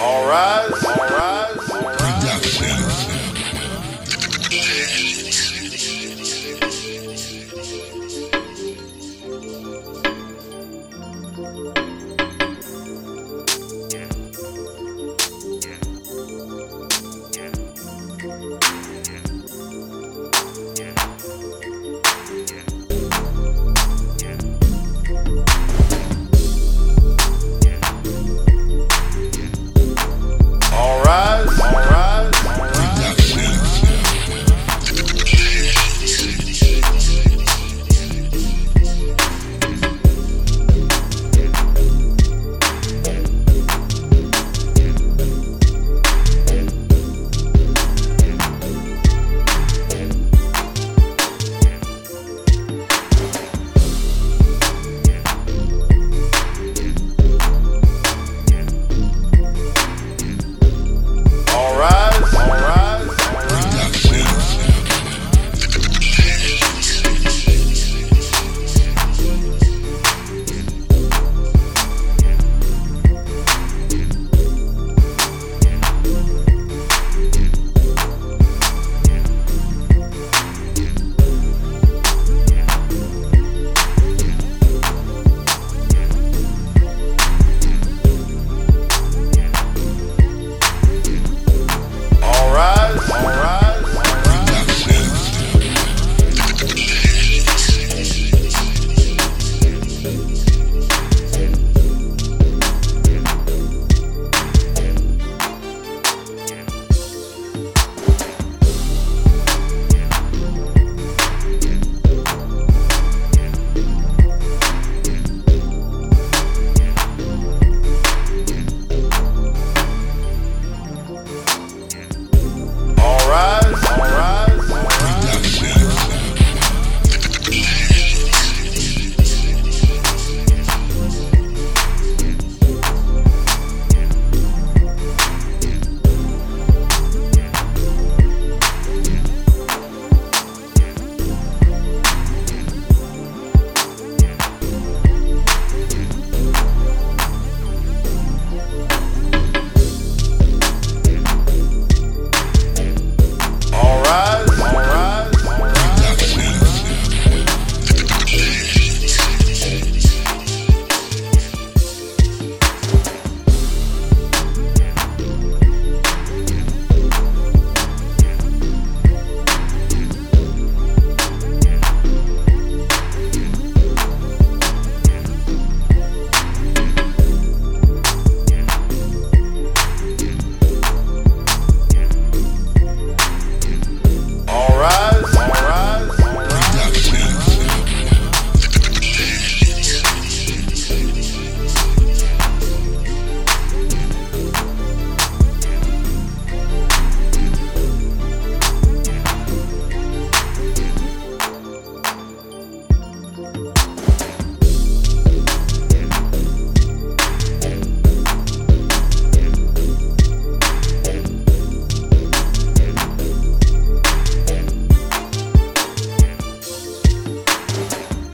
All rise. All rise.